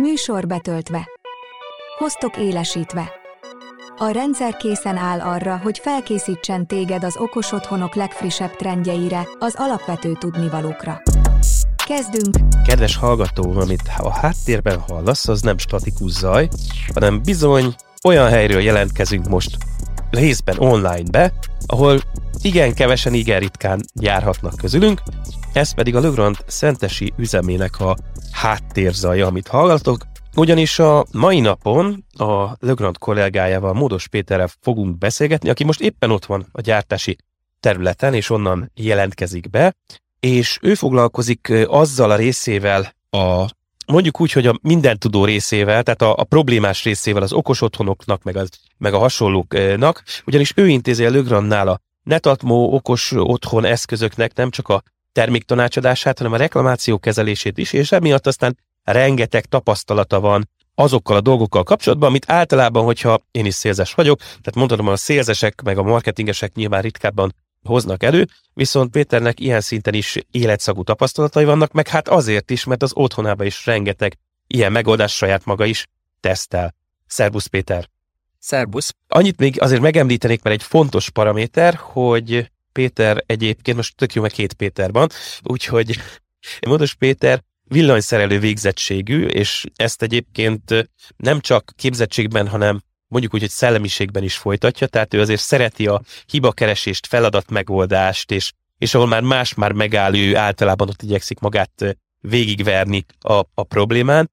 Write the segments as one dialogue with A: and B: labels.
A: Műsor betöltve. Hoztok élesítve. A rendszer készen áll arra, hogy felkészítsen téged az okos otthonok legfrissebb trendjeire, az alapvető tudnivalókra. Kezdünk!
B: Kedves hallgató, amit a háttérben hallasz, az nem statikus zaj, hanem bizony olyan helyről jelentkezünk most részben online be, ahol igen kevesen, igen ritkán járhatnak közülünk, ez pedig a Legrand Szentesi üzemének a háttérzaja, amit hallgatok, ugyanis a mai napon a Legrand kollégájával, Módos Péterrel fogunk beszélgetni, aki most éppen ott van a gyártási területen, és onnan jelentkezik be, és ő foglalkozik azzal a részével a mondjuk úgy, hogy a minden tudó részével, tehát a, a problémás részével az okos otthonoknak, meg, az, meg a hasonlóknak, ugyanis ő intézi a Lögrannál a Netatmo okos otthon eszközöknek nem csak a terméktanácsadását, hanem a reklamáció kezelését is, és emiatt aztán rengeteg tapasztalata van azokkal a dolgokkal kapcsolatban, amit általában, hogyha én is szélzes vagyok, tehát mondhatom, a szélzesek meg a marketingesek nyilván ritkábban hoznak elő, viszont Péternek ilyen szinten is életszagú tapasztalatai vannak, meg hát azért is, mert az otthonában is rengeteg ilyen megoldás saját maga is tesztel. Szerbusz Péter!
C: Szerbusz!
B: Annyit még azért megemlítenék, mert egy fontos paraméter, hogy Péter egyébként, most tök jó, meg két Péter van, úgyhogy Módos Péter villanyszerelő végzettségű, és ezt egyébként nem csak képzettségben, hanem mondjuk úgy, hogy szellemiségben is folytatja, tehát ő azért szereti a hibakeresést, feladatmegoldást, és, és ahol már más már megáll, ő általában ott igyekszik magát végigverni a, a problémán.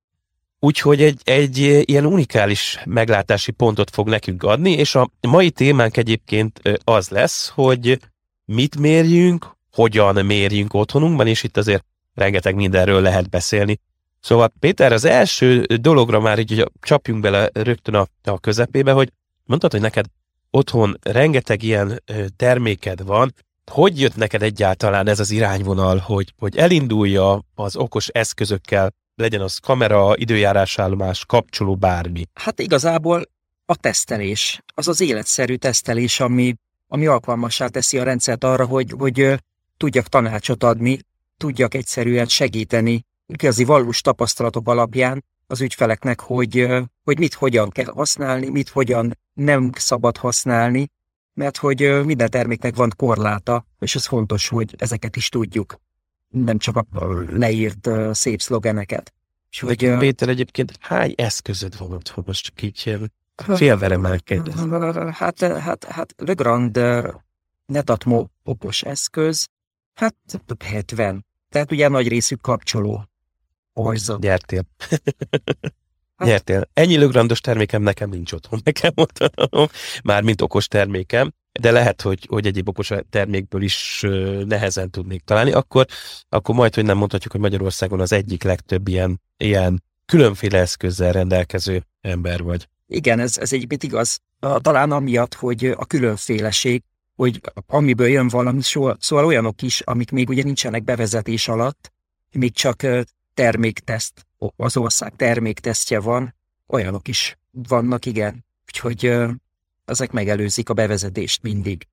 B: Úgyhogy egy, egy ilyen unikális meglátási pontot fog nekünk adni, és a mai témánk egyébként az lesz, hogy mit mérjünk, hogyan mérjünk otthonunkban, és itt azért rengeteg mindenről lehet beszélni. Szóval Péter, az első dologra már így csapjunk bele rögtön a, a közepébe, hogy mondtad, hogy neked otthon rengeteg ilyen terméked van, hogy jött neked egyáltalán ez az irányvonal, hogy, hogy elindulja az okos eszközökkel, legyen az kamera, időjárásállomás, kapcsoló, bármi?
C: Hát igazából a tesztelés, az az életszerű tesztelés, ami, ami alkalmassá teszi a rendszert arra, hogy, hogy tudjak tanácsot adni, tudjak egyszerűen segíteni igazi valós tapasztalatok alapján az ügyfeleknek, hogy, hogy mit hogyan kell használni, mit hogyan nem szabad használni, mert hogy minden terméknek van korláta, és ez fontos, hogy ezeket is tudjuk. Nem csak a leírt szép szlogeneket.
B: És hogy, Péter, egyébként hány eszközöd van ott, most csak így félverem
C: Hát, hát, hát Le Grand Netatmo okos eszköz, hát 70. Tehát ugye nagy részük kapcsoló.
B: Orzon. Gyertél. Hát. Nyertél. Ennyi lögrandos termékem nekem nincs otthon, nekem otthon, mármint okos termékem, de lehet, hogy, hogy egyéb okos termékből is nehezen tudnék találni, akkor, akkor majd, hogy nem mondhatjuk, hogy Magyarországon az egyik legtöbb ilyen, ilyen különféle eszközzel rendelkező ember vagy.
C: Igen, ez, ez egyébként igaz. Talán amiatt, hogy a különféleség, hogy amiből jön valami, szóval, olyanok is, amik még ugye nincsenek bevezetés alatt, még csak termékteszt, az ország terméktesztje van, olyanok is vannak, igen. Úgyhogy ezek megelőzik a bevezetést mindig.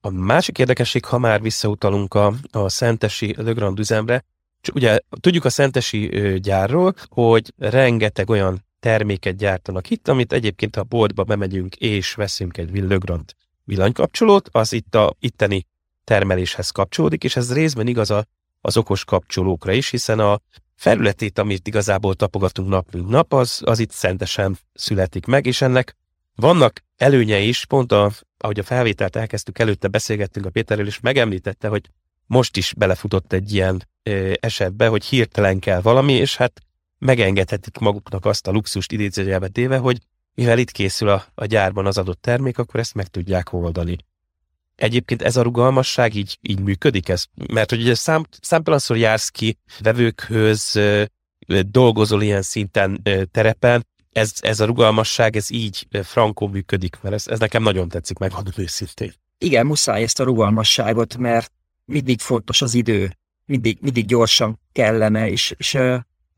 B: A másik érdekesség, ha már visszautalunk a, a Szentesi Legrand üzemre, csak ugye tudjuk a Szentesi gyárról, hogy rengeteg olyan terméket gyártanak itt, amit egyébként ha a boltba bemegyünk és veszünk egy Legrand villanykapcsolót, az itt a itteni termeléshez kapcsolódik, és ez részben igaz a, az okos kapcsolókra is, hiszen a felületét, amit igazából tapogatunk nap mint nap, az, az itt szentesen születik meg, és ennek vannak előnye is, pont a, ahogy a felvételt elkezdtük, előtte beszélgettünk a Péterrel, és megemlítette, hogy most is belefutott egy ilyen ö, esetbe, hogy hirtelen kell valami, és hát megengedhetik maguknak azt a luxust idézőjelbe téve, hogy mivel itt készül a, a gyárban az adott termék, akkor ezt meg tudják oldani. Egyébként ez a rugalmasság így, így működik? Ez? Mert hogy ugye szám, számtalanszor jársz ki vevőkhöz, dolgozol ilyen szinten terepen, ez, ez a rugalmasság, ez így frankó működik, mert ez, ez nekem nagyon tetszik, megmondom őszintén.
C: Igen, muszáj ezt a rugalmasságot, mert mindig fontos az idő, mindig, mindig gyorsan kellene, és, és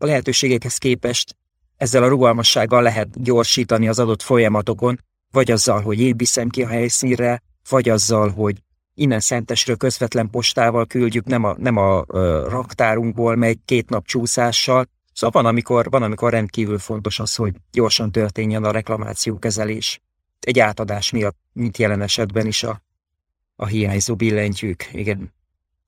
C: a lehetőségekhez képest ezzel a rugalmassággal lehet gyorsítani az adott folyamatokon, vagy azzal, hogy én viszem ki a helyszínre, vagy azzal, hogy innen Szentesről közvetlen postával küldjük, nem a, nem a uh, raktárunkból megy két nap csúszással, Szóval van amikor, van, amikor rendkívül fontos az, hogy gyorsan történjen a reklamációkezelés. Egy átadás miatt, mint jelen esetben is a, a hiányzó billentyűk. Igen.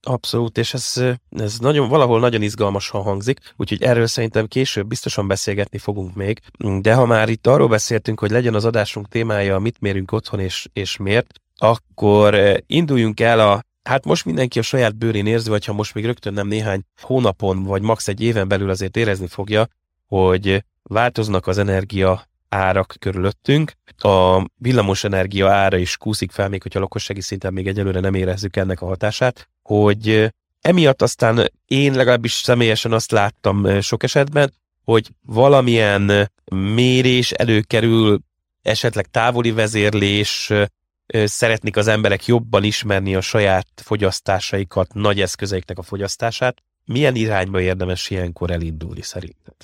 B: Abszolút, és ez, ez nagyon, valahol nagyon izgalmasan hangzik, úgyhogy erről szerintem később biztosan beszélgetni fogunk még. De ha már itt arról beszéltünk, hogy legyen az adásunk témája, mit mérünk otthon és, és miért, akkor eh, induljunk el a Hát most mindenki a saját bőrén érzi, vagy ha most még rögtön nem néhány hónapon, vagy max. egy éven belül azért érezni fogja, hogy változnak az energia árak körülöttünk. A villamos energia ára is kúszik fel, még hogyha lakossági szinten még egyelőre nem érezzük ennek a hatását, hogy emiatt aztán én legalábbis személyesen azt láttam sok esetben, hogy valamilyen mérés előkerül, esetleg távoli vezérlés, szeretnék az emberek jobban ismerni a saját fogyasztásaikat, nagy eszközeiknek a fogyasztását. Milyen irányba érdemes ilyenkor elindulni szerinted?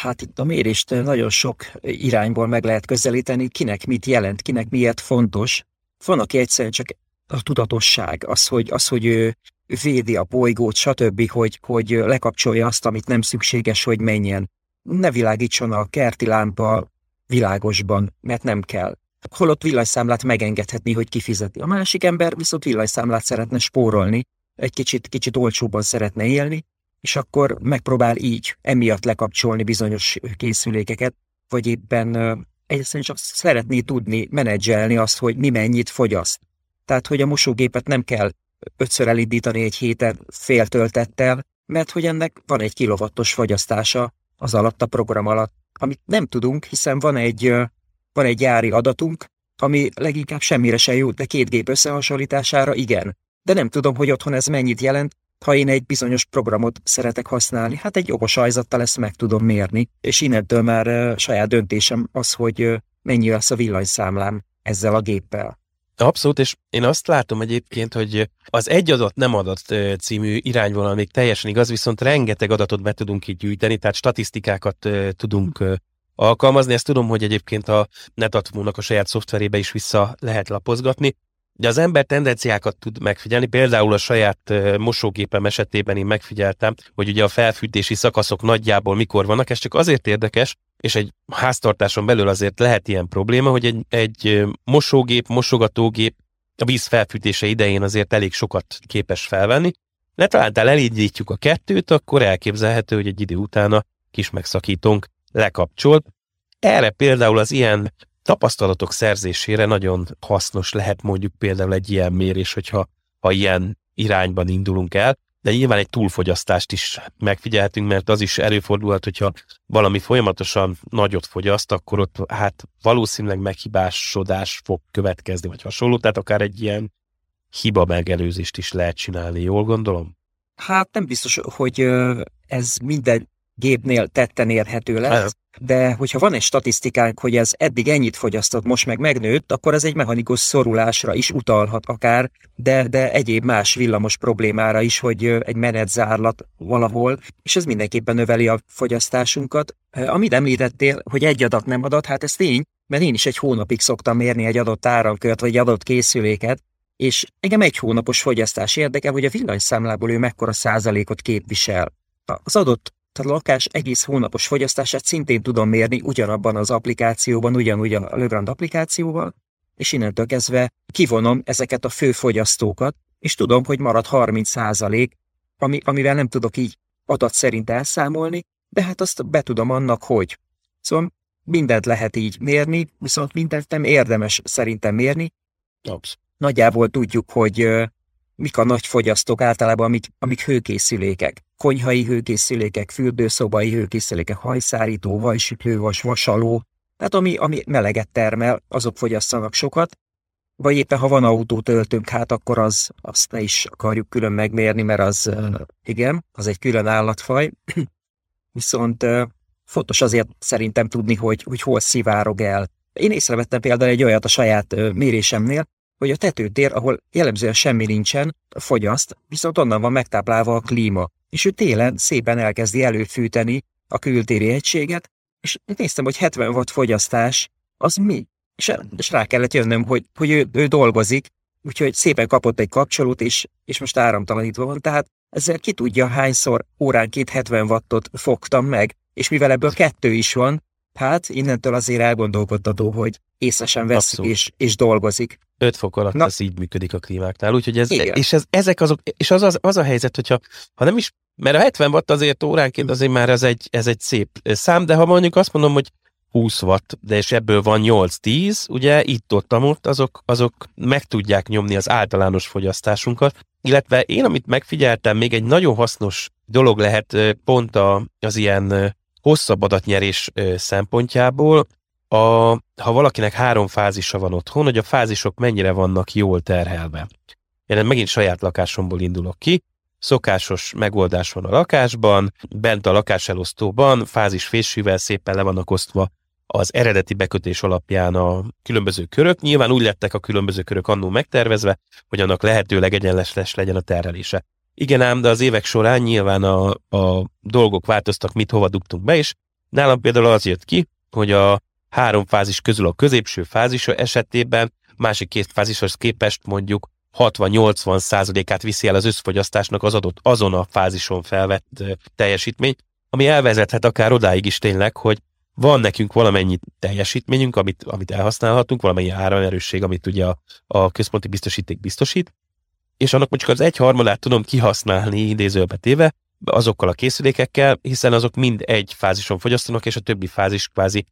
C: Hát itt a mérést nagyon sok irányból meg lehet közelíteni, kinek mit jelent, kinek miért fontos. Van, aki egyszerűen csak a tudatosság, az, hogy, az, hogy ő védi a bolygót, stb., hogy, hogy lekapcsolja azt, amit nem szükséges, hogy menjen. Ne világítson a kerti lámpa világosban, mert nem kell holott villanyszámlát megengedhetni, hogy kifizeti. A másik ember viszont villanyszámlát szeretne spórolni, egy kicsit, kicsit olcsóban szeretne élni, és akkor megpróbál így emiatt lekapcsolni bizonyos készülékeket, vagy éppen egyszerűen csak szeretné tudni menedzselni azt, hogy mi mennyit fogyaszt. Tehát, hogy a mosógépet nem kell ötször elindítani egy héten féltöltettel, mert hogy ennek van egy kilovattos fogyasztása az alatt a program alatt, amit nem tudunk, hiszen van egy van egy gyári adatunk, ami leginkább semmire se jó, de két gép összehasonlítására igen. De nem tudom, hogy otthon ez mennyit jelent, ha én egy bizonyos programot szeretek használni. Hát egy okos ajzattal ezt meg tudom mérni, és innentől már saját döntésem az, hogy mennyi lesz a villanyszámlám ezzel a géppel.
B: Abszolút, és én azt látom egyébként, hogy az egy adat nem adat című irányvonal még teljesen igaz, viszont rengeteg adatot be tudunk így gyűjteni, tehát statisztikákat tudunk alkalmazni. Ezt tudom, hogy egyébként a Netatmo-nak a saját szoftverébe is vissza lehet lapozgatni, de az ember tendenciákat tud megfigyelni, például a saját mosógépem esetében én megfigyeltem, hogy ugye a felfűtési szakaszok nagyjából mikor vannak, ez csak azért érdekes, és egy háztartáson belül azért lehet ilyen probléma, hogy egy, egy mosógép, mosogatógép a víz felfűtése idején azért elég sokat képes felvenni, de talán elindítjuk a kettőt, akkor elképzelhető, hogy egy idő után a kis megszakítónk lekapcsol. Erre például az ilyen tapasztalatok szerzésére nagyon hasznos lehet mondjuk például egy ilyen mérés, hogyha ha ilyen irányban indulunk el, de nyilván egy túlfogyasztást is megfigyelhetünk, mert az is előfordulhat, hogyha valami folyamatosan nagyot fogyaszt, akkor ott hát valószínűleg meghibásodás fog következni, vagy hasonló, tehát akár egy ilyen hiba megelőzést is lehet csinálni, jól gondolom?
C: Hát nem biztos, hogy ez minden gépnél tetten érhető lesz, de hogyha van egy statisztikánk, hogy ez eddig ennyit fogyasztott, most meg megnőtt, akkor ez egy mechanikus szorulásra is utalhat akár, de, de egyéb más villamos problémára is, hogy egy menetzárlat valahol, és ez mindenképpen növeli a fogyasztásunkat. Amit említettél, hogy egy adat nem adat, hát ez tény, mert én is egy hónapig szoktam mérni egy adott áramkört, vagy egy adott készüléket, és engem egy hónapos fogyasztás érdekel, hogy a villanyszámlából ő mekkora százalékot képvisel. Az adott a lakás egész hónapos fogyasztását szintén tudom mérni ugyanabban az applikációban, ugyanúgy a Legrand applikációval, és innentől kezdve kivonom ezeket a fő fogyasztókat, és tudom, hogy marad 30 százalék, ami, amivel nem tudok így adat szerint elszámolni, de hát azt betudom annak, hogy. Szóval mindent lehet így mérni, viszont mindent nem érdemes szerintem mérni.
B: Absz.
C: Nagyjából tudjuk, hogy mik a nagy fogyasztók általában, amik, amik hőkészülékek konyhai hőkészülékek, fürdőszobai hőkészülékek, hajszárító, vajsütő, vas, vasaló, tehát ami, ami meleget termel, azok fogyasszanak sokat, vagy éppen ha van autótöltőnk, hát akkor az, azt ne is akarjuk külön megmérni, mert az, igen, az egy külön állatfaj. Viszont fontos azért szerintem tudni, hogy, hogy hol szivárog el. Én észrevettem például egy olyat a saját mérésemnél, hogy a tetőtér, ahol jellemzően semmi nincsen, fogyaszt, viszont onnan van megtáplálva a klíma és ő télen szépen elkezdi előfűteni a kültéri egységet, és néztem, hogy 70 watt fogyasztás, az mi? És, és rá kellett jönnöm, hogy, hogy ő, ő dolgozik, úgyhogy szépen kapott egy kapcsolót, és, és most áramtalanítva van, tehát ezzel ki tudja, hányszor óránként 70 wattot fogtam meg, és mivel ebből kettő is van, hát innentől azért elgondolkodtató, hogy észre sem vesz és, és dolgozik.
B: 5 fok alatt Na. ez így működik a klímáknál, úgyhogy ez, Igen. és ez, ezek azok, és az, az, az a helyzet, hogyha ha nem is, mert a 70 watt azért óránként azért már ez egy, ez egy szép szám, de ha mondjuk azt mondom, hogy 20 watt, de és ebből van 8-10, ugye itt ott, ott azok, azok meg tudják nyomni az általános fogyasztásunkat, illetve én, amit megfigyeltem, még egy nagyon hasznos dolog lehet pont a, az ilyen hosszabb adatnyerés szempontjából, a, ha valakinek három fázisa van otthon, hogy a fázisok mennyire vannak jól terhelve. Én megint saját lakásomból indulok ki, szokásos megoldás van a lakásban, bent a lakáselosztóban fázis fésűvel szépen le vannak osztva az eredeti bekötés alapján a különböző körök. Nyilván úgy lettek a különböző körök annó megtervezve, hogy annak lehetőleg egyenles legyen a terhelése. Igen ám, de az évek során nyilván a, a dolgok változtak, mit hova dugtunk be, és nálam például az jött ki, hogy a három fázis közül a középső fázis esetében másik két fázishoz képest mondjuk 60-80 százalékát viszi el az összfogyasztásnak az adott azon a fázison felvett teljesítmény, ami elvezethet akár odáig is tényleg, hogy van nekünk valamennyi teljesítményünk, amit, amit elhasználhatunk, valamennyi áramerősség, amit ugye a, a központi biztosíték biztosít, és annak mondjuk az egy harmadát tudom kihasználni idézőbe téve, azokkal a készülékekkel, hiszen azok mind egy fázison fogyasztanak, és a többi fázis kvázi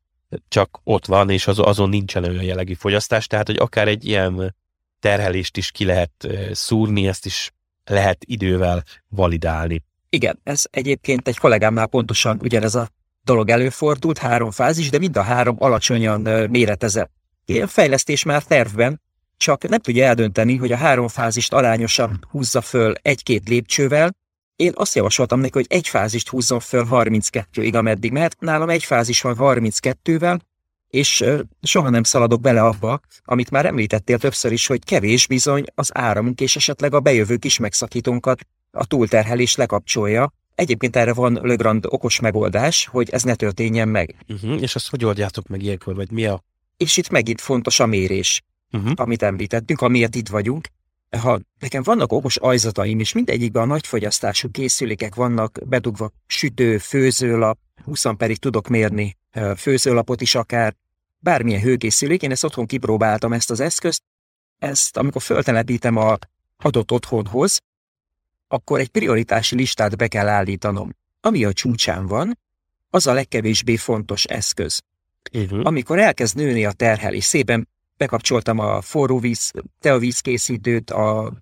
B: csak ott van, és az, azon nincsen olyan jellegű fogyasztás, tehát hogy akár egy ilyen terhelést is ki lehet szúrni, ezt is lehet idővel validálni.
C: Igen, ez egyébként egy kollégámnál pontosan ugyanez a dolog előfordult, három fázis, de mind a három alacsonyan méretezett. Ilyen fejlesztés már tervben, csak nem tudja eldönteni, hogy a három fázist arányosan húzza föl egy-két lépcsővel. Én azt javasoltam neki, hogy egy fázist húzzon föl 32-ig, ameddig mehet. Nálam egy fázis van 32-vel, és soha nem szaladok bele abba, amit már említettél többször is, hogy kevés bizony az áramunk és esetleg a bejövő kis megszakítónkat a túlterhelés lekapcsolja. Egyébként erre van Legrand okos megoldás, hogy ez ne történjen meg.
B: Uh-huh, és azt hogy oldjátok meg ilyenkor, vagy mi a...
C: És itt megint fontos a mérés uh-huh. amit említettünk, amiért itt vagyunk. Ha nekem vannak okos ajzataim, és mindegyikben a nagyfogyasztású készülékek vannak bedugva sütő, főzőlap, 20 pedig tudok mérni főzőlapot is akár, bármilyen hőkészülék, én ezt otthon kipróbáltam ezt az eszközt, ezt amikor föltelepítem a adott otthonhoz, akkor egy prioritási listát be kell állítanom. Ami a csúcsán van, az a legkevésbé fontos eszköz. Uh-huh. Amikor elkezd nőni a terhelés, szépen bekapcsoltam a forró víz, teavíz készítőt, a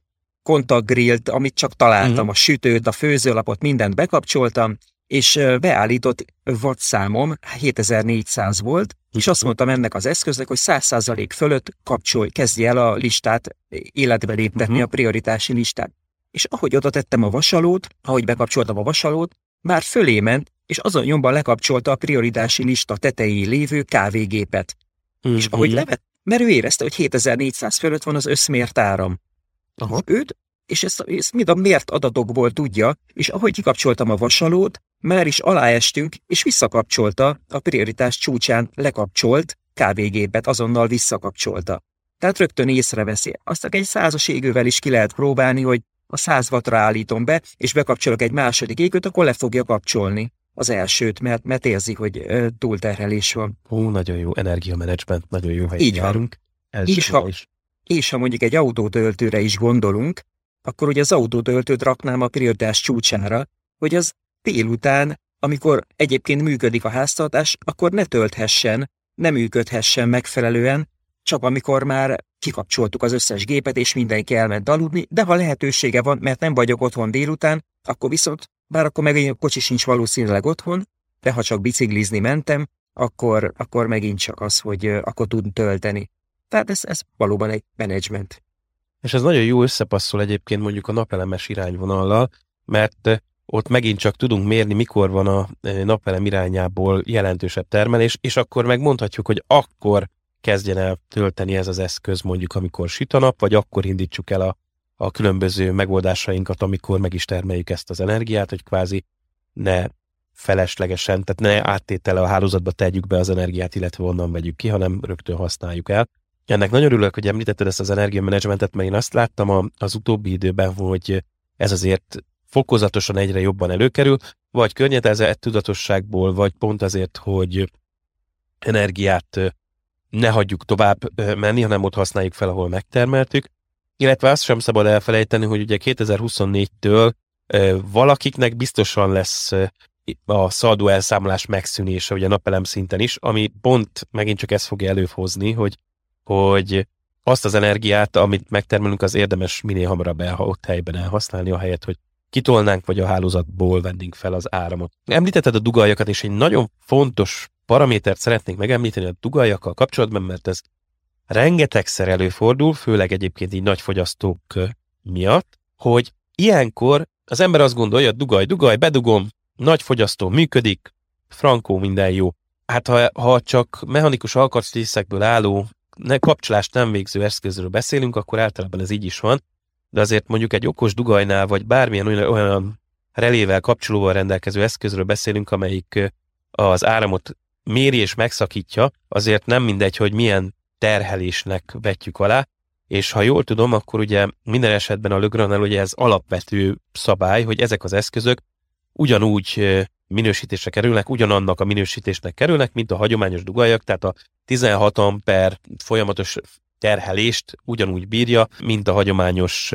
C: kontaktgrillt, amit csak találtam, uh-huh. a sütőt, a főzőlapot, mindent bekapcsoltam, és beállított watt számom 7400 volt, és azt mondtam ennek az eszköznek, hogy 100% fölött kapcsolj, kezdje el a listát életbe léptetni, uh-huh. a prioritási listát. És ahogy oda tettem a vasalót, ahogy bekapcsoltam a vasalót, már fölé ment, és azon nyomban lekapcsolta a prioritási lista tetején lévő kávégépet. Uh-huh. És ahogy levet, mert ő érezte, hogy 7400 fölött van az összmért áram. Aha. Őt, és ezt, ezt mind a mért adatokból tudja, és ahogy kikapcsoltam a vasalót, már is aláestünk, és visszakapcsolta, a prioritás csúcsán lekapcsolt kávégépet, azonnal visszakapcsolta. Tehát rögtön észreveszi. Aztán egy százas égővel is ki lehet próbálni, hogy a száz wattra állítom be, és bekapcsolok egy második égőt, akkor le fogja kapcsolni az elsőt, mert, mert érzi, hogy túlterhelés van.
B: Ó, nagyon jó energiamenedzsment, nagyon jó helyen
C: Így járunk. És ha, is. és ha mondjuk egy autótöltőre is gondolunk, akkor ugye az autótöltőt raknám a prioritás csúcsára, hogy az délután, amikor egyébként működik a háztartás, akkor ne tölthessen, nem működhessen megfelelően, csak amikor már kikapcsoltuk az összes gépet, és mindenki elment aludni, de ha lehetősége van, mert nem vagyok otthon délután, akkor viszont bár akkor megint a kocsi sincs valószínűleg otthon, de ha csak biciklizni mentem, akkor, akkor megint csak az, hogy akkor tud tölteni. Tehát ez, ez valóban egy menedzsment.
B: És ez nagyon jó összepasszol egyébként mondjuk a napelemes irányvonallal, mert ott megint csak tudunk mérni, mikor van a napelem irányából jelentősebb termelés, és akkor megmondhatjuk, hogy akkor kezdjen el tölteni ez az eszköz mondjuk, amikor süt a nap, vagy akkor indítsuk el a a különböző megoldásainkat, amikor meg is termeljük ezt az energiát, hogy kvázi ne feleslegesen, tehát ne áttétele a hálózatba tegyük be az energiát, illetve onnan vegyük ki, hanem rögtön használjuk el. Ennek nagyon örülök, hogy említetted ezt az energiamenedzsmentet, mert én azt láttam az utóbbi időben, hogy ez azért fokozatosan egyre jobban előkerül, vagy környezet tudatosságból, vagy pont azért, hogy energiát ne hagyjuk tovább menni, hanem ott használjuk fel, ahol megtermeltük. Illetve azt sem szabad elfelejteni, hogy ugye 2024-től valakiknek biztosan lesz a szaldó elszámolás megszűnése, ugye napelem szinten is, ami pont megint csak ezt fogja előhozni, hogy, hogy azt az energiát, amit megtermelünk, az érdemes minél hamarabb el, ott helyben elhasználni, a hogy kitolnánk, vagy a hálózatból vennénk fel az áramot. Említetted a dugaljakat, és egy nagyon fontos paramétert szeretnék megemlíteni a dugaljakkal kapcsolatban, mert ez rengetegszer előfordul, főleg egyébként így nagy fogyasztók miatt, hogy ilyenkor az ember azt gondolja, dugaj, dugaj, bedugom, nagy fogyasztó működik, frankó, minden jó. Hát ha, ha csak mechanikus alkatrészekből álló, ne, kapcsolást nem végző eszközről beszélünk, akkor általában ez így is van, de azért mondjuk egy okos dugajnál, vagy bármilyen olyan, olyan relével kapcsolóval rendelkező eszközről beszélünk, amelyik az áramot méri és megszakítja, azért nem mindegy, hogy milyen terhelésnek vetjük alá, és ha jól tudom, akkor ugye minden esetben a Lögrannál ugye ez alapvető szabály, hogy ezek az eszközök ugyanúgy minősítésre kerülnek, ugyanannak a minősítésnek kerülnek, mint a hagyományos dugajak, tehát a 16 amper folyamatos terhelést ugyanúgy bírja, mint a hagyományos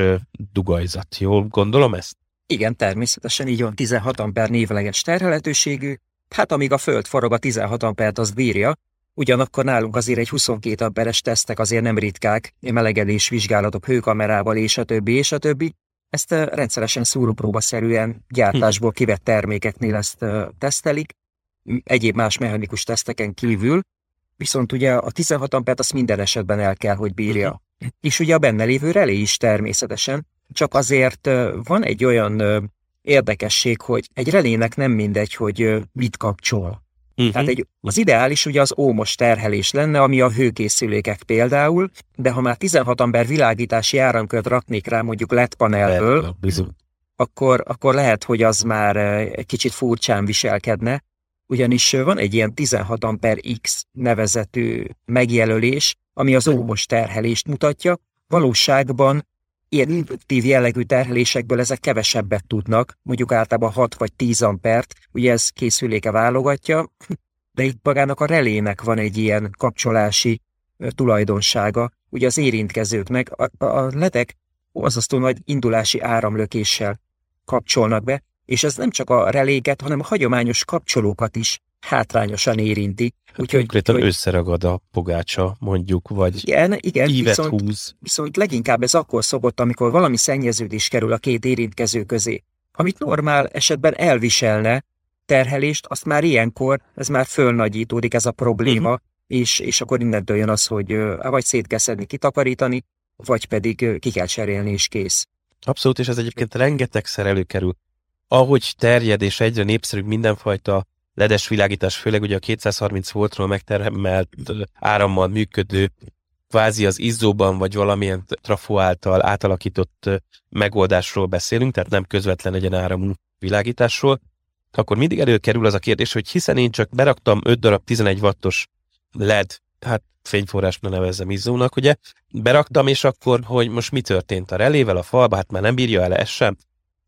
B: dugajzat. Jól gondolom ezt?
C: Igen, természetesen így van 16 amper névleges terhelhetőségű, hát amíg a föld forog a 16 ampert az bírja, ugyanakkor nálunk azért egy 22 amperes tesztek azért nem ritkák, melegedés vizsgálatok hőkamerával és a többi és a többi, ezt rendszeresen szúrópróbaszerűen gyártásból kivett termékeknél ezt tesztelik, egyéb más mechanikus teszteken kívül, viszont ugye a 16 ampert azt minden esetben el kell, hogy bírja. És ugye a benne lévő relé is természetesen, csak azért van egy olyan érdekesség, hogy egy relének nem mindegy, hogy mit kapcsol. Uh-huh. Tehát egy, az ideális ugye az ómos terhelés lenne, ami a hőkészülékek például, de ha már 16 amper világítási áramkört raknék rá mondjuk LED panelből, akkor, akkor lehet, hogy az már egy kicsit furcsán viselkedne, ugyanis van egy ilyen 16 amper X nevezetű megjelölés, ami az ómos terhelést mutatja, valóságban ilyen induktív jellegű terhelésekből ezek kevesebbet tudnak, mondjuk általában 6 vagy 10 ampert, ugye ez készüléke válogatja, de itt magának a relének van egy ilyen kapcsolási tulajdonsága, ugye az érintkezőknek a, a ledek azasztó nagy indulási áramlökéssel kapcsolnak be, és ez nem csak a reléket, hanem a hagyományos kapcsolókat is hátrányosan érinti.
B: Úgyhogy, Konkrétan hogy... összeragad a pogácsa, mondjuk, vagy
C: igen, igen,
B: ívet
C: viszont,
B: húz.
C: Viszont leginkább ez akkor szokott, amikor valami szennyeződés kerül a két érintkező közé. Amit normál esetben elviselne terhelést, azt már ilyenkor, ez már fölnagyítódik ez a probléma, uh-huh. és, és akkor innentől jön az, hogy vagy szét kell szedni, kitakarítani, vagy pedig ki kell cserélni, és kész.
B: Abszolút, és ez egyébként rengetegszer előkerül. Ahogy terjed és egyre népszerűbb mindenfajta ledes világítás, főleg ugye a 230 voltról megtermelt árammal működő kvázi az izzóban vagy valamilyen trafó által átalakított megoldásról beszélünk, tehát nem közvetlen legyen áramú világításról, akkor mindig előkerül az a kérdés, hogy hiszen én csak beraktam 5 darab 11 wattos LED, hát fényforrás ne nevezzem izzónak, ugye, beraktam, és akkor, hogy most mi történt a relével, a falba, hát már nem bírja el ez sem.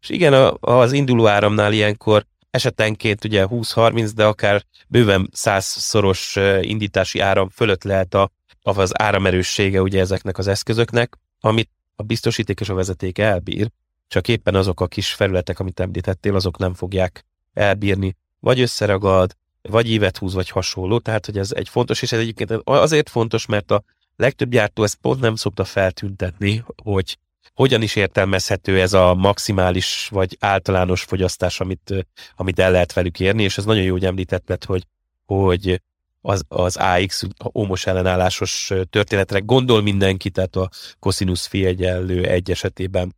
B: És igen, az induló áramnál ilyenkor esetenként ugye 20-30, de akár bőven 100-szoros indítási áram fölött lehet a, az áramerőssége ugye ezeknek az eszközöknek, amit a biztosíték és a vezeték elbír, csak éppen azok a kis felületek, amit említettél, azok nem fogják elbírni, vagy összeragad, vagy ívet húz, vagy hasonló, tehát hogy ez egy fontos, és ez egyébként azért fontos, mert a legtöbb gyártó ezt pont nem szokta feltüntetni, hogy hogyan is értelmezhető ez a maximális vagy általános fogyasztás, amit, amit el lehet velük érni, és ez nagyon jó, hogy említetted, hogy, hogy az, az AX ómos ellenállásos történetre gondol mindenki, tehát a cosinus phi egyenlő egy esetében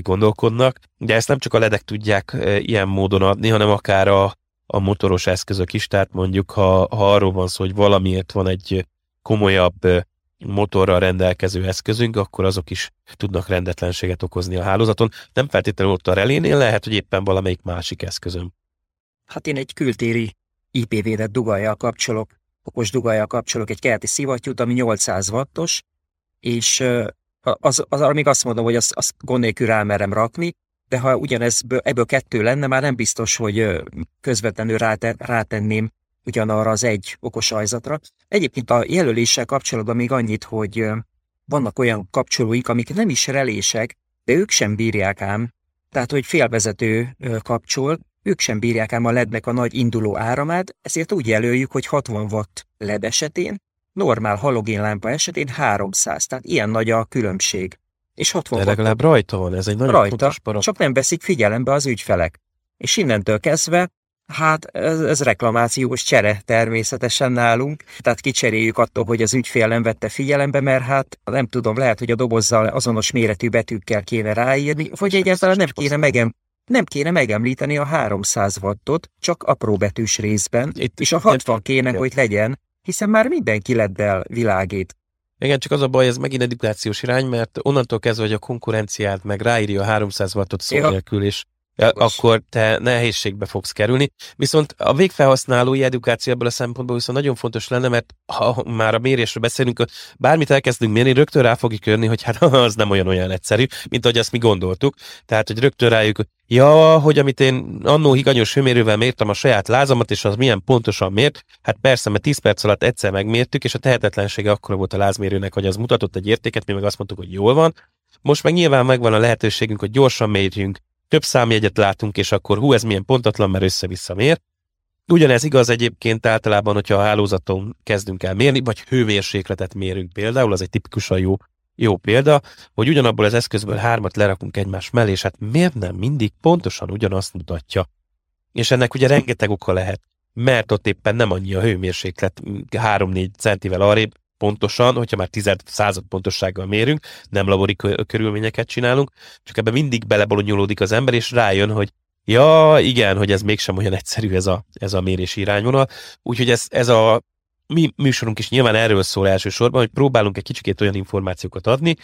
B: gondolkodnak, de ezt nem csak a ledek tudják ilyen módon adni, hanem akár a, a motoros eszközök is, tehát mondjuk ha, ha arról van szó, hogy valamiért van egy komolyabb motorral rendelkező eszközünk, akkor azok is tudnak rendetlenséget okozni a hálózaton. Nem feltétlenül ott a relénél, lehet, hogy éppen valamelyik másik eszközön.
C: Hát én egy kültéri IP-védett dugajjal kapcsolok okos dugajjal kapcsolok egy kerti szivattyút, ami 800 wattos, és az, az, még azt mondom, hogy azt, azt gond nélkül rámerem rakni, de ha ugyanez ebből kettő lenne, már nem biztos, hogy közvetlenül ráte, rátenném ugyanarra az egy okos ajzatra. Egyébként a jelöléssel kapcsolatban még annyit, hogy vannak olyan kapcsolóink, amik nem is relések, de ők sem bírják ám. Tehát, hogy félvezető kapcsol, ők sem bírják ám a lednek a nagy induló áramát, ezért úgy jelöljük, hogy 60 watt led esetén, normál halogénlámpa esetén 300, tehát ilyen nagy a különbség.
B: És 60 De legalább rajta van, ez egy nagyon rajta, fontos
C: parap. csak nem veszik figyelembe az ügyfelek. És innentől kezdve Hát ez, ez reklamációs csere természetesen nálunk, tehát kicseréljük attól, hogy az ügyfél nem vette figyelembe, mert hát nem tudom, lehet, hogy a dobozzal azonos méretű betűkkel kéne ráírni, vagy egyáltalán nem kéne megem, nem kéne megemlíteni a 300 wattot, csak apró betűs részben, Itt, és a 60 kéne, hogy legyen, hiszen már mindenki leddel világít.
B: Igen, csak az a baj, ez megint edukációs irány, mert onnantól kezdve, hogy a konkurenciát meg ráírja a 300 wattot szó nélkül, és akkor te nehézségbe fogsz kerülni. Viszont a végfelhasználói edukáció ebből a szempontból viszont nagyon fontos lenne, mert ha már a mérésről beszélünk, bármit elkezdünk mérni, rögtön rá fogjuk jönni, hogy hát az nem olyan olyan egyszerű, mint ahogy azt mi gondoltuk. Tehát, hogy rögtön rájuk, ja, hogy amit én annó higanyos hőmérővel mértem a saját lázamat, és az milyen pontosan mért, hát persze, mert 10 perc alatt egyszer megmértük, és a tehetetlensége akkor volt a lázmérőnek, hogy az mutatott egy értéket, mi meg azt mondtuk, hogy jól van. Most meg nyilván megvan a lehetőségünk, hogy gyorsan mérjünk, több számjegyet látunk, és akkor hú, ez milyen pontatlan, mert össze-vissza mér. Ugyanez igaz egyébként általában, hogyha a hálózaton kezdünk el mérni, vagy hőmérsékletet mérünk például, az egy tipikusan jó, jó példa, hogy ugyanabból az eszközből hármat lerakunk egymás mellé, és hát miért nem mindig pontosan ugyanazt mutatja. És ennek ugye rengeteg oka lehet, mert ott éppen nem annyi a hőmérséklet 3-4 centivel arrébb, pontosan, hogyha már tized század pontossággal mérünk, nem labori körülményeket csinálunk, csak ebben mindig belebolonyolódik az ember, és rájön, hogy ja, igen, hogy ez mégsem olyan egyszerű ez a, ez a mérési irányvonal. Úgyhogy ez, ez a mi műsorunk is nyilván erről szól elsősorban, hogy próbálunk egy kicsikét olyan információkat adni,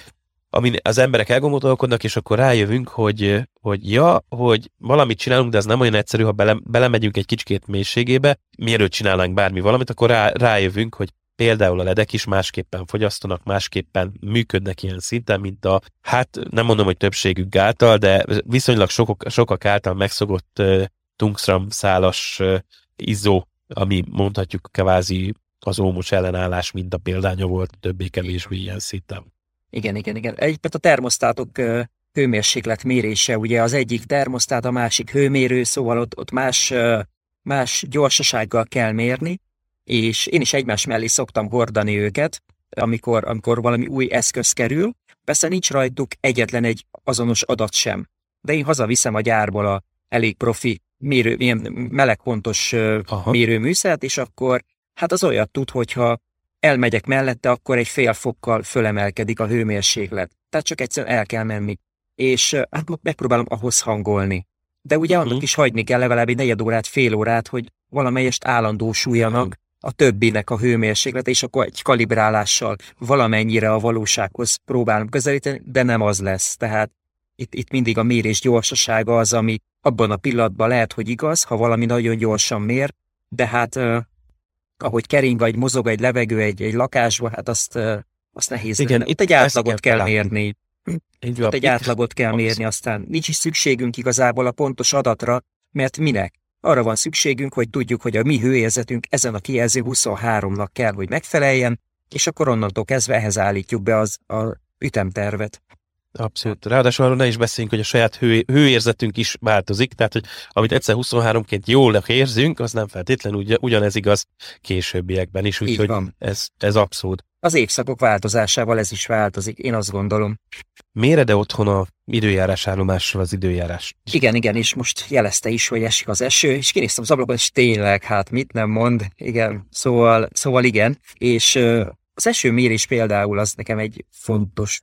B: amin az emberek elgondolkodnak, és akkor rájövünk, hogy, hogy ja, hogy valamit csinálunk, de ez nem olyan egyszerű, ha bele, belemegyünk egy kicsikét mélységébe, mielőtt csinálnánk bármi valamit, akkor rá, rájövünk, hogy például a ledek is másképpen fogyasztanak, másképpen működnek ilyen szinten, mint a, hát nem mondom, hogy többségük által, de viszonylag sokok, sokak által megszokott uh, tungstram szálas uh, izzó, ami mondhatjuk kvázi az ómos ellenállás mint a példánya volt többé-kevésbé ilyen szinten.
C: Igen, igen, igen. Egyébként a termosztátok uh, hőmérséklet mérése, ugye az egyik termosztát, a másik hőmérő, szóval ott, ott más, más gyorsasággal kell mérni, és én is egymás mellé szoktam hordani őket, amikor, amikor valami új eszköz kerül. Persze nincs rajtuk egyetlen egy azonos adat sem, de én hazaviszem a gyárból a elég profi mérő, ilyen melegpontos Aha. mérőműszert, és akkor hát az olyat tud, hogyha elmegyek mellette, akkor egy fél fokkal fölemelkedik a hőmérséklet. Tehát csak egyszerűen el kell menni. És hát megpróbálom ahhoz hangolni. De ugye annak uh-huh. is hagyni kell legalább egy negyed órát, fél órát, hogy valamelyest állandósuljanak, a többinek a hőmérséklet, és akkor egy kalibrálással valamennyire a valósághoz próbálom közelíteni, de nem az lesz. Tehát itt, itt mindig a mérés gyorsasága az, ami abban a pillanatban lehet, hogy igaz, ha valami nagyon gyorsan mér, de hát uh, ahogy kering vagy mozog egy levegő egy, egy lakásba, hát azt, uh, azt nehéz. Igen, itt egy átlagot kell mérni. Így van, egy átlagot kell mérni, aztán nincs is szükségünk igazából a pontos adatra, mert minek? Arra van szükségünk, hogy tudjuk, hogy a mi hőérzetünk ezen a kijelző 23-nak kell, hogy megfeleljen, és akkor onnantól kezdve ehhez állítjuk be az a ütemtervet.
B: Abszolút. Ráadásul arról ne is beszéljünk, hogy a saját hő, hőérzetünk is változik, tehát hogy amit egyszer 23-ként jól érzünk, az nem feltétlenül ugy, ugyanez igaz későbbiekben is, úgyhogy ez, ez abszolút.
C: Az évszakok változásával ez is változik, én azt gondolom.
B: Méred-e otthon a időjárás állomásról az időjárás?
C: Igen, igen, és most jelezte is, hogy esik az eső, és kinéztem az ablakon, és tényleg, hát mit nem mond, igen, szóval, szóval igen, és az esőmérés például az nekem egy fontos,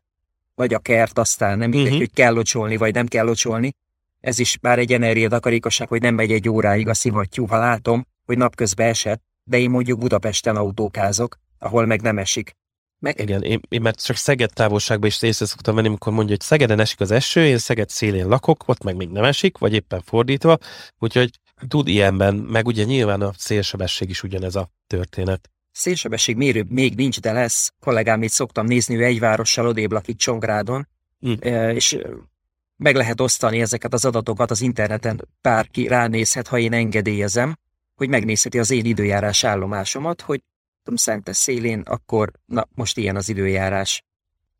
C: vagy a kert, aztán nem mindegy, uh-huh. hogy kell locsolni, vagy nem kell locsolni. Ez is már egy energiatakarékosság, hogy nem megy egy óráig a szivattyú, ha látom, hogy napközben esett, de én mondjuk Budapesten autókázok, ahol meg nem esik.
B: Meg... Igen, én, én mert csak Szeged távolságban is észre szoktam venni, amikor mondja, hogy Szegeden esik az eső, én Szeged szélén lakok, ott meg még nem esik, vagy éppen fordítva, úgyhogy tud ilyenben, meg ugye nyilván a szélsebesség is ugyanez a történet.
C: Szélsebesség mérő még nincs, de lesz. Kollégám itt szoktam nézni, ő egy várossal odébb lakik Csongrádon, e, és meg lehet osztani ezeket az adatokat az interneten, bárki ránézhet, ha én engedélyezem, hogy megnézheti az én időjárás állomásomat, hogy tudom, Szentes szélén, akkor na, most ilyen az időjárás.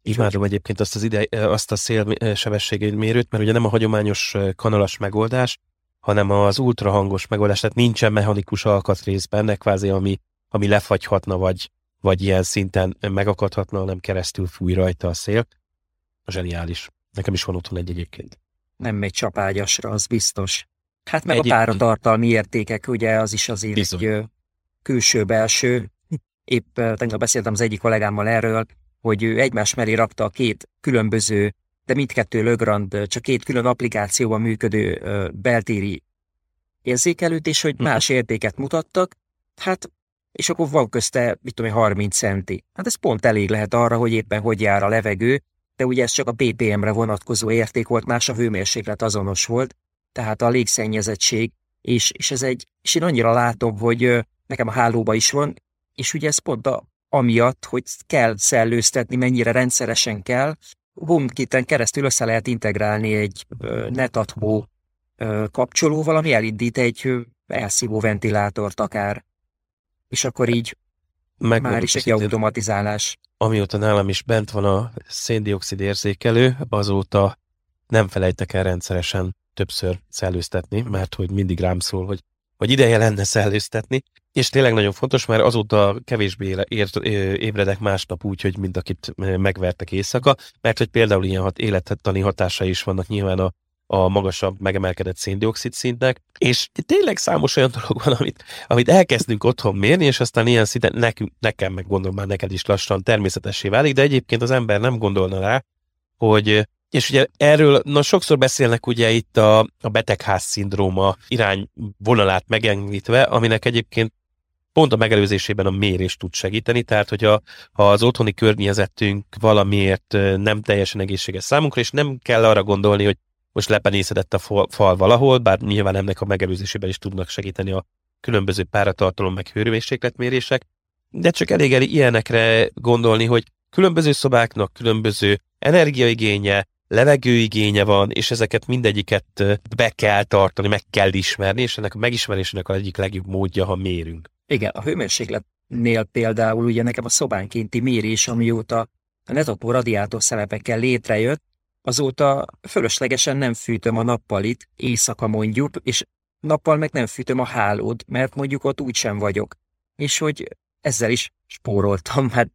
B: Imádom egyébként azt az ide, azt a szélsebességű mérőt, mert ugye nem a hagyományos kanalas megoldás, hanem az ultrahangos megoldás, tehát nincsen mechanikus alkatrész benne, kvázi, ami, ami lefagyhatna, vagy, vagy ilyen szinten megakadhatna, hanem keresztül fúj rajta a szél. Zseniális. Nekem is van otthon egy egyébként.
C: Nem megy csapágyasra, az biztos. Hát meg
B: Egy-
C: a páratartalmi értékek, ugye az is azért
B: Bizony.
C: egy külső-belső. Épp tegnap beszéltem az egyik kollégámmal erről, hogy ő egymás mellé rakta a két különböző, de mindkettő Legrand, ö, csak két külön applikációban működő beltéri érzékelőt, és hogy
B: Mhm.
C: más értéket mutattak, hát és akkor van közte, mit tudom én, 30 centi. Hát ez pont elég lehet arra, hogy éppen hogy jár a levegő, de ugye ez csak a BPM-re vonatkozó érték volt, más a hőmérséklet azonos volt, tehát a légszennyezettség, és, és ez egy, és én annyira látom, hogy nekem a hálóba is van, és ugye ez pont a, amiatt, hogy kell szellőztetni, mennyire rendszeresen kell, HomeKit-en keresztül össze lehet integrálni egy netatmó kapcsolóval, ami elindít egy elszívó ventilátort akár. És akkor így
B: Meg
C: már is egy automatizálás.
B: amióta nálam is bent van a széndiokszid érzékelő, azóta nem felejtek el rendszeresen többször szellőztetni, mert hogy mindig rám szól, hogy, hogy ideje lenne szellőztetni, és tényleg nagyon fontos, mert azóta kevésbé ébredek másnap úgy, hogy mint akit megvertek éjszaka, mert hogy például ilyen hat, élettani hatásai is vannak nyilván a, a magasabb, megemelkedett széndiokszid szintnek, és tényleg számos olyan dolog van, amit, amit elkezdünk otthon mérni, és aztán ilyen szinten nekünk, nekem, meg gondolom már neked is lassan természetessé válik, de egyébként az ember nem gondolna rá, hogy és ugye erről na, sokszor beszélnek ugye itt a, a betegház szindróma irányvonalát megemlítve, aminek egyébként pont a megelőzésében a mérés tud segíteni, tehát hogyha ha az otthoni környezetünk valamiért nem teljesen egészséges számunkra, és nem kell arra gondolni, hogy most lepenészedett a fal, valahol, bár nyilván ennek a megelőzésében is tudnak segíteni a különböző páratartalom meg hőmérsékletmérések, de csak elég el ilyenekre gondolni, hogy különböző szobáknak különböző energiaigénye, levegőigénye van, és ezeket mindegyiket be kell tartani, meg kell ismerni, és ennek a megismerésének az egyik legjobb módja, ha mérünk.
C: Igen, a hőmérsékletnél például ugye nekem a szobánkénti mérés, amióta a netopó radiátor szemepekkel létrejött, azóta fölöslegesen nem fűtöm a nappalit, éjszaka mondjuk, és nappal meg nem fűtöm a hálót, mert mondjuk ott úgysem vagyok. És hogy ezzel is spóroltam, hát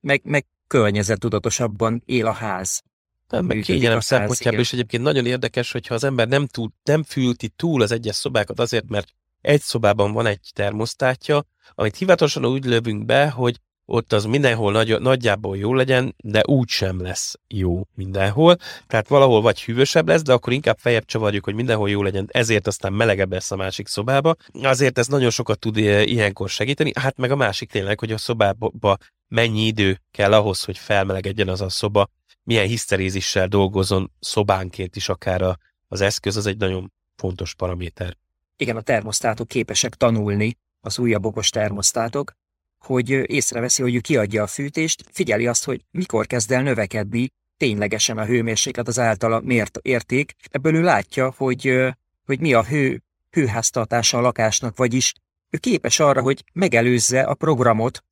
C: meg, meg környezettudatosabban él a ház.
B: Nem, meg
C: Működik
B: kényelem szempontjából is egyébként nagyon érdekes, hogyha az ember nem, tud, nem fülti túl az egyes szobákat azért, mert egy szobában van egy termosztátja, amit hivatalosan úgy lövünk be, hogy ott az mindenhol nagy, nagyjából jó legyen, de úgy sem lesz jó mindenhol. Tehát valahol vagy hűvösebb lesz, de akkor inkább feljebb csavarjuk, hogy mindenhol jó legyen, ezért aztán melegebb lesz a másik szobába. Azért ez nagyon sokat tud eh, ilyenkor segíteni. Hát meg a másik tényleg, hogy a szobába mennyi idő kell ahhoz, hogy felmelegedjen az a szoba, milyen hiszterézissel dolgozon szobánként is akár a, az eszköz, az egy nagyon fontos paraméter.
C: Igen, a termosztátok képesek tanulni, az újabb okos termosztátok, hogy észreveszi, hogy ő kiadja a fűtést, figyeli azt, hogy mikor kezd el növekedni ténylegesen a hőmérséklet az általa mért érték. Ebből ő látja, hogy, hogy mi a hő, hőháztartása a lakásnak, vagyis ő képes arra, hogy megelőzze a programot,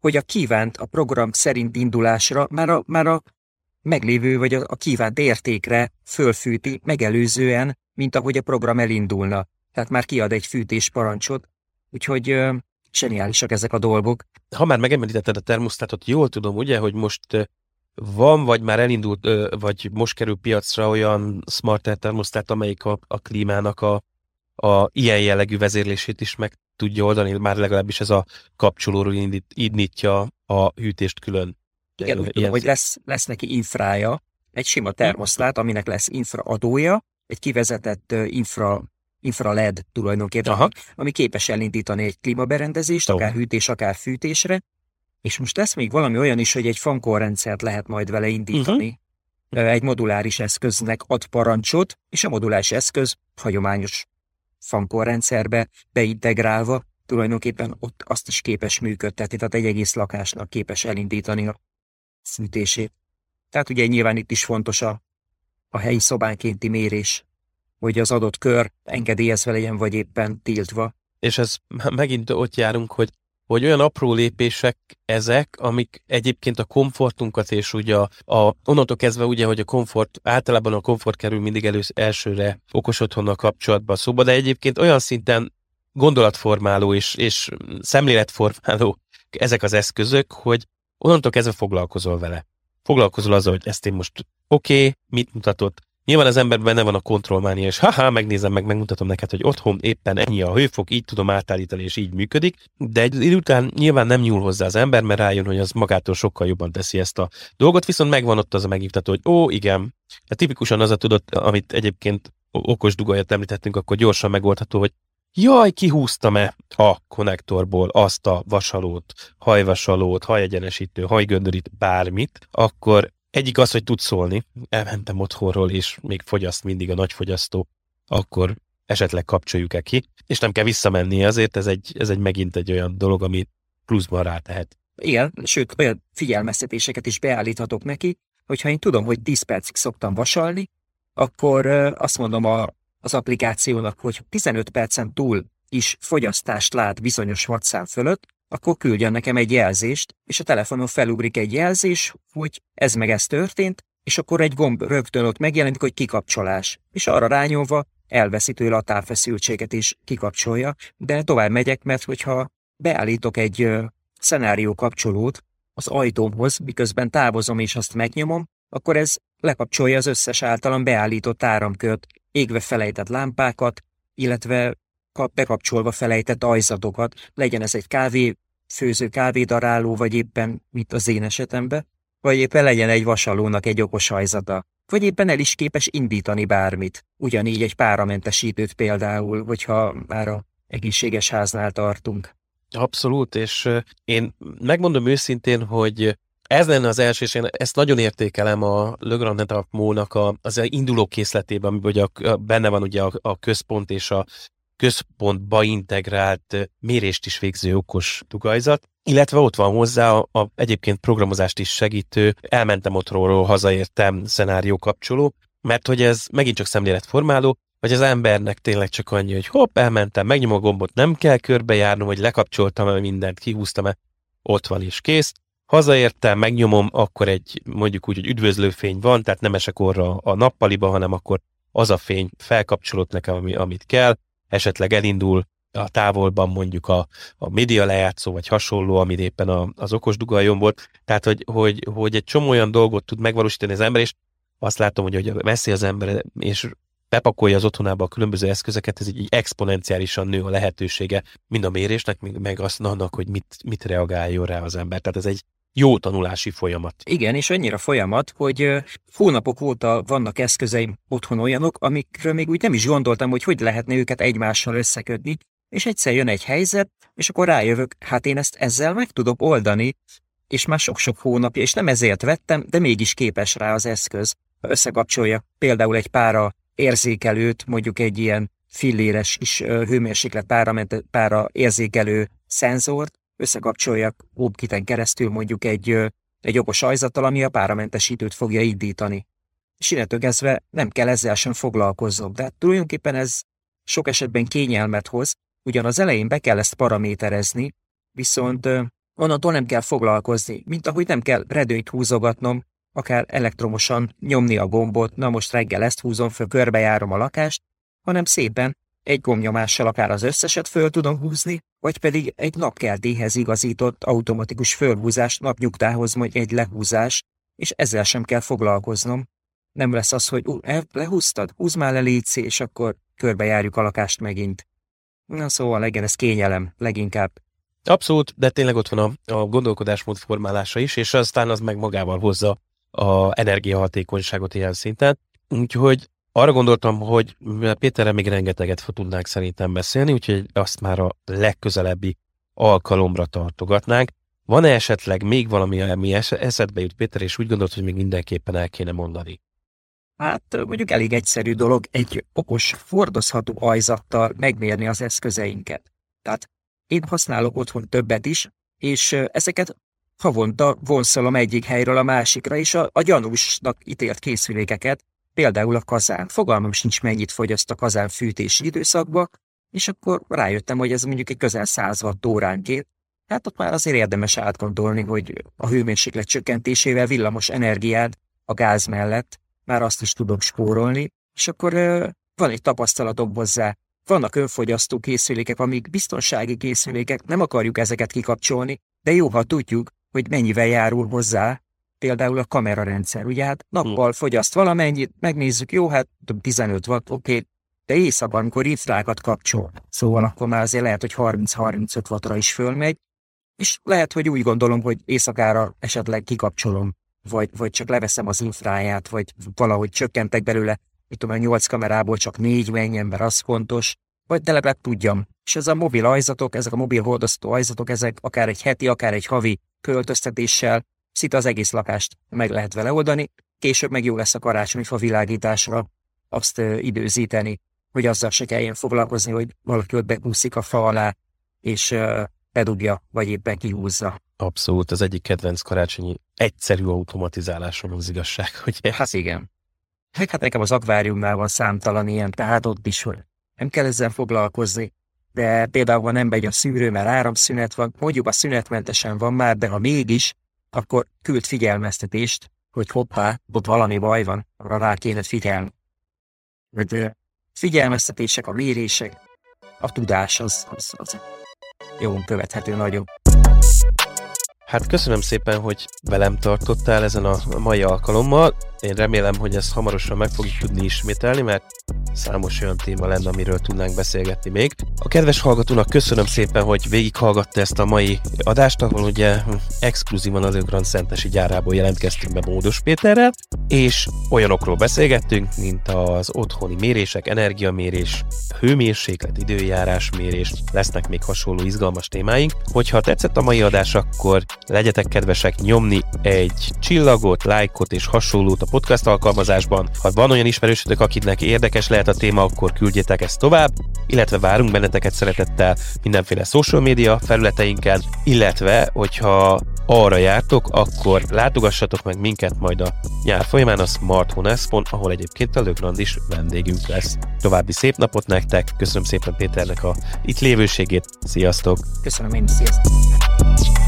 C: hogy a kívánt a program szerint indulásra már a, már a meglévő vagy a, kívánt értékre fölfűti megelőzően, mint ahogy a program elindulna. Tehát már kiad egy fűtés parancsot, úgyhogy ö, zseniálisak ezek a dolgok.
B: Ha már megemlítetted a termosztátot, jól tudom, ugye, hogy most van, vagy már elindult, vagy most kerül piacra olyan smart termosztát, amelyik a, a klímának a, a ilyen jellegű vezérlését is meg tudja oldani, már legalábbis ez a kapcsolóról indít, indítja a hűtést külön.
C: Igen, úgy tudom, hogy lesz, lesz neki infrája, egy sima termosztát, aminek lesz infraadója, egy kivezetett infra, infra LED tulajdonképpen,
B: Aha.
C: ami képes elindítani egy klímaberendezést, akár hűtés, akár fűtésre, és most lesz még valami olyan is, hogy egy fankorrendszert lehet majd vele indítani. Ö, Egy moduláris eszköznek ad parancsot, és a moduláris eszköz hagyományos fankorrendszerbe beintegrálva tulajdonképpen ott azt is képes működtetni, tehát egy egész lakásnak képes elindítani a szűtését. Tehát ugye nyilván itt is fontos a, a helyi szobánkénti mérés, hogy az adott kör engedélyezve legyen, vagy éppen tiltva.
B: És ez megint ott járunk, hogy hogy olyan apró lépések ezek, amik egyébként a komfortunkat és ugye a, a onnantól kezdve ugye, hogy a komfort, általában a komfort kerül mindig elősz, elsőre okos otthonnal kapcsolatban szóba, de egyébként olyan szinten gondolatformáló és, és szemléletformáló ezek az eszközök, hogy onnantól kezdve foglalkozol vele. Foglalkozol azzal, hogy ezt én most oké, okay, mit mutatott, Nyilván az emberben benne van a kontrollmánia, és haha, megnézem meg, megmutatom neked, hogy otthon éppen ennyi a hőfok, így tudom átállítani, és így működik. De egy idő után nyilván nem nyúl hozzá az ember, mert rájön, hogy az magától sokkal jobban teszi ezt a dolgot, viszont megvan ott az a megnyugtató, hogy ó, igen. Ja, tipikusan az a tudott, amit egyébként okos dugajat említettünk, akkor gyorsan megoldható, hogy jaj, kihúztam-e a konnektorból azt a vasalót, hajvasalót, hajegyenesítő, hajgöndörít, bármit, akkor egyik az, hogy tud szólni. Elmentem otthonról, és még fogyaszt mindig a nagyfogyasztó, akkor esetleg kapcsoljuk-e ki, és nem kell visszamenni, azért ez egy, ez egy megint egy olyan dolog, ami pluszban rátehet.
C: Igen, sőt, olyan figyelmeztetéseket is beállíthatok neki, hogyha én tudom, hogy 10 percig szoktam vasalni, akkor azt mondom a, az applikációnak, hogy 15 percen túl is fogyasztást lát bizonyos wattszám fölött, akkor küldjön nekem egy jelzést, és a telefonon felugrik egy jelzés, hogy ez meg ez történt, és akkor egy gomb rögtön ott megjelenik, hogy kikapcsolás. És arra rányomva elveszi tőle a távfeszültséget és kikapcsolja, de tovább megyek, mert hogyha beállítok egy ö, szenárió kapcsolót az ajtómhoz, miközben távozom és azt megnyomom, akkor ez lekapcsolja az összes általam beállított áramkört, égve felejtett lámpákat, illetve bekapcsolva felejtett ajzatokat, legyen ez egy kávé, főző kávédaráló, vagy éppen, mint az én esetemben, vagy éppen legyen egy vasalónak egy okos ajzata, vagy éppen el is képes indítani bármit, ugyanígy egy páramentesítőt például, hogyha már a egészséges háznál tartunk.
B: Abszolút, és én megmondom őszintén, hogy ez lenne az első, és én ezt nagyon értékelem a Le Grand Netapmónak a, az induló készletében, amiben ugye a, benne van ugye a, a központ és a központba integrált mérést is végző okos dugajzat, illetve ott van hozzá a, a egyébként programozást is segítő, elmentem otthonról, hazaértem szenárió kapcsoló, mert hogy ez megint csak szemléletformáló, vagy az embernek tényleg csak annyi, hogy hopp, elmentem, megnyom a gombot, nem kell körbejárnom, hogy lekapcsoltam-e mindent, kihúztam-e, ott van és kész. Hazaértem, megnyomom, akkor egy mondjuk úgy, hogy üdvözlőfény van, tehát nem esek orra a nappaliba, hanem akkor az a fény felkapcsolott nekem, ami, amit kell, esetleg elindul a távolban mondjuk a, a média lejátszó, vagy hasonló, amit éppen a, az okos dugaljon volt. Tehát, hogy, hogy, hogy egy csomó olyan dolgot tud megvalósítani az ember, és azt látom, hogy, hogy veszi az ember, és bepakolja az otthonába a különböző eszközeket, ez így exponenciálisan nő a lehetősége, mind a mérésnek, meg azt annak, hogy mit, mit reagáljon rá az ember. Tehát ez egy jó tanulási folyamat.
C: Igen, és annyira folyamat, hogy hónapok óta vannak eszközeim otthon olyanok, amikről még úgy nem is gondoltam, hogy hogy lehetne őket egymással összekötni, és egyszer jön egy helyzet, és akkor rájövök, hát én ezt ezzel meg tudok oldani, és már sok-sok hónapja, és nem ezért vettem, de mégis képes rá az eszköz. Összekapcsolja például egy pára érzékelőt, mondjuk egy ilyen filléres kis hőmérséklet pára, pára érzékelő szenzort, összekapcsoljak WebKit-en keresztül mondjuk egy, egy okos ajzattal, ami a páramentesítőt fogja indítani. És innentől kezdve nem kell ezzel sem foglalkoznom, de tulajdonképpen ez sok esetben kényelmet hoz, ugyan az elején be kell ezt paraméterezni, viszont onnantól nem kell foglalkozni, mint ahogy nem kell redőnyt húzogatnom, akár elektromosan nyomni a gombot, na most reggel ezt húzom föl, körbejárom a lakást, hanem szépen egy gombnyomással akár az összeset föl tudom húzni, vagy pedig egy napkeltéhez igazított automatikus fölhúzás napnyugtához vagy egy lehúzás, és ezzel sem kell foglalkoznom. Nem lesz az, hogy lehúztad, húz már le létszi, és akkor körbejárjuk a lakást megint. Na szóval legyen ez kényelem, leginkább.
B: Abszolút, de tényleg ott van a, a gondolkodásmód formálása is, és aztán az meg magával hozza a energiahatékonyságot ilyen szinten. Úgyhogy arra gondoltam, hogy Péterre még rengeteget tudnánk szerintem beszélni, úgyhogy azt már a legközelebbi alkalomra tartogatnánk. Van-e esetleg még valami, ami eszedbe jut Péter, és úgy gondolt, hogy még mindenképpen el kéne mondani?
C: Hát mondjuk elég egyszerű dolog egy okos, fordozható ajzattal megmérni az eszközeinket. Tehát Én használok otthon többet is, és ezeket havonta vonszolom egyik helyről a másikra, és a, a gyanúsnak ítélt készülékeket, például a kazán. Fogalmam sincs, mennyit fogyaszt a kazán fűtési időszakba, és akkor rájöttem, hogy ez mondjuk egy közel 100 watt óránként. Hát ott már azért érdemes átgondolni, hogy a hőmérséklet csökkentésével villamos energiád a gáz mellett már azt is tudom spórolni, és akkor van egy tapasztalatom hozzá. Vannak önfogyasztó készülékek, amik biztonsági készülékek, nem akarjuk ezeket kikapcsolni, de jó, ha tudjuk, hogy mennyivel járul hozzá, például a kamerarendszer. Ugye hát nappal fogyaszt valamennyit, megnézzük, jó, hát 15 watt, oké, okay, de éjszakban, amikor infrákat kapcsol, szóval akkor már azért lehet, hogy 30-35 wattra is fölmegy, és lehet, hogy úgy gondolom, hogy éjszakára esetleg kikapcsolom, vagy, vagy csak leveszem az infráját, vagy valahogy csökkentek belőle, mit tudom, a 8 kamerából csak négy menjen, mert az fontos, vagy de legalább tudjam. És ez a mobil ajzatok, ezek a mobil hordozható ajzatok, ezek akár egy heti, akár egy havi költöztetéssel szinte az egész lakást meg lehet vele oldani, később meg jó lesz a karácsonyi fa világításra azt időzíteni, hogy azzal se kelljen foglalkozni, hogy valaki ott bekúszik a fa alá, és bedugja, vagy éppen kihúzza.
B: Abszolút, az egyik kedvenc karácsonyi egyszerű automatizálásom az igazság, hogy...
C: Hát igen. Hát nekem az akváriumnál van számtalan ilyen, tehát ott is, hogy nem kell ezzel foglalkozni, de például ha nem megy a szűrő, mert áramszünet van, mondjuk a szünetmentesen van már, de ha mégis, akkor küld figyelmeztetést, hogy hoppá, ott valami baj van, arra rá kéne figyelni. Hogy figyelmeztetések, a mérések, a tudás az, az, az jó követhető nagyon.
B: Hát köszönöm szépen, hogy velem tartottál ezen a mai alkalommal. Én remélem, hogy ezt hamarosan meg fogjuk tudni ismételni, mert számos olyan téma lenne, amiről tudnánk beszélgetni még. A kedves hallgatónak köszönöm szépen, hogy végighallgatta ezt a mai adást, ahol ugye exkluzívan az Ögrand Szentesi gyárából jelentkeztünk be Módos Péterrel, és olyanokról beszélgettünk, mint az otthoni mérések, energiamérés, hőmérséklet, időjárás mérés, lesznek még hasonló izgalmas témáink. Hogyha tetszett a mai adás, akkor legyetek kedvesek nyomni egy csillagot, lájkot és hasonlót a podcast alkalmazásban. Ha van olyan ismerősötök, akiknek érdekes lehet a téma, akkor küldjétek ezt tovább, illetve várunk benneteket szeretettel mindenféle social media felületeinken, illetve hogyha arra jártok, akkor látogassatok meg minket majd a nyár folyamán a Smart Honespon, ahol egyébként a Lögrand is vendégünk lesz. További szép napot nektek, köszönöm szépen Péternek a itt lévőségét, sziasztok!
C: Köszönöm én, sziasztok!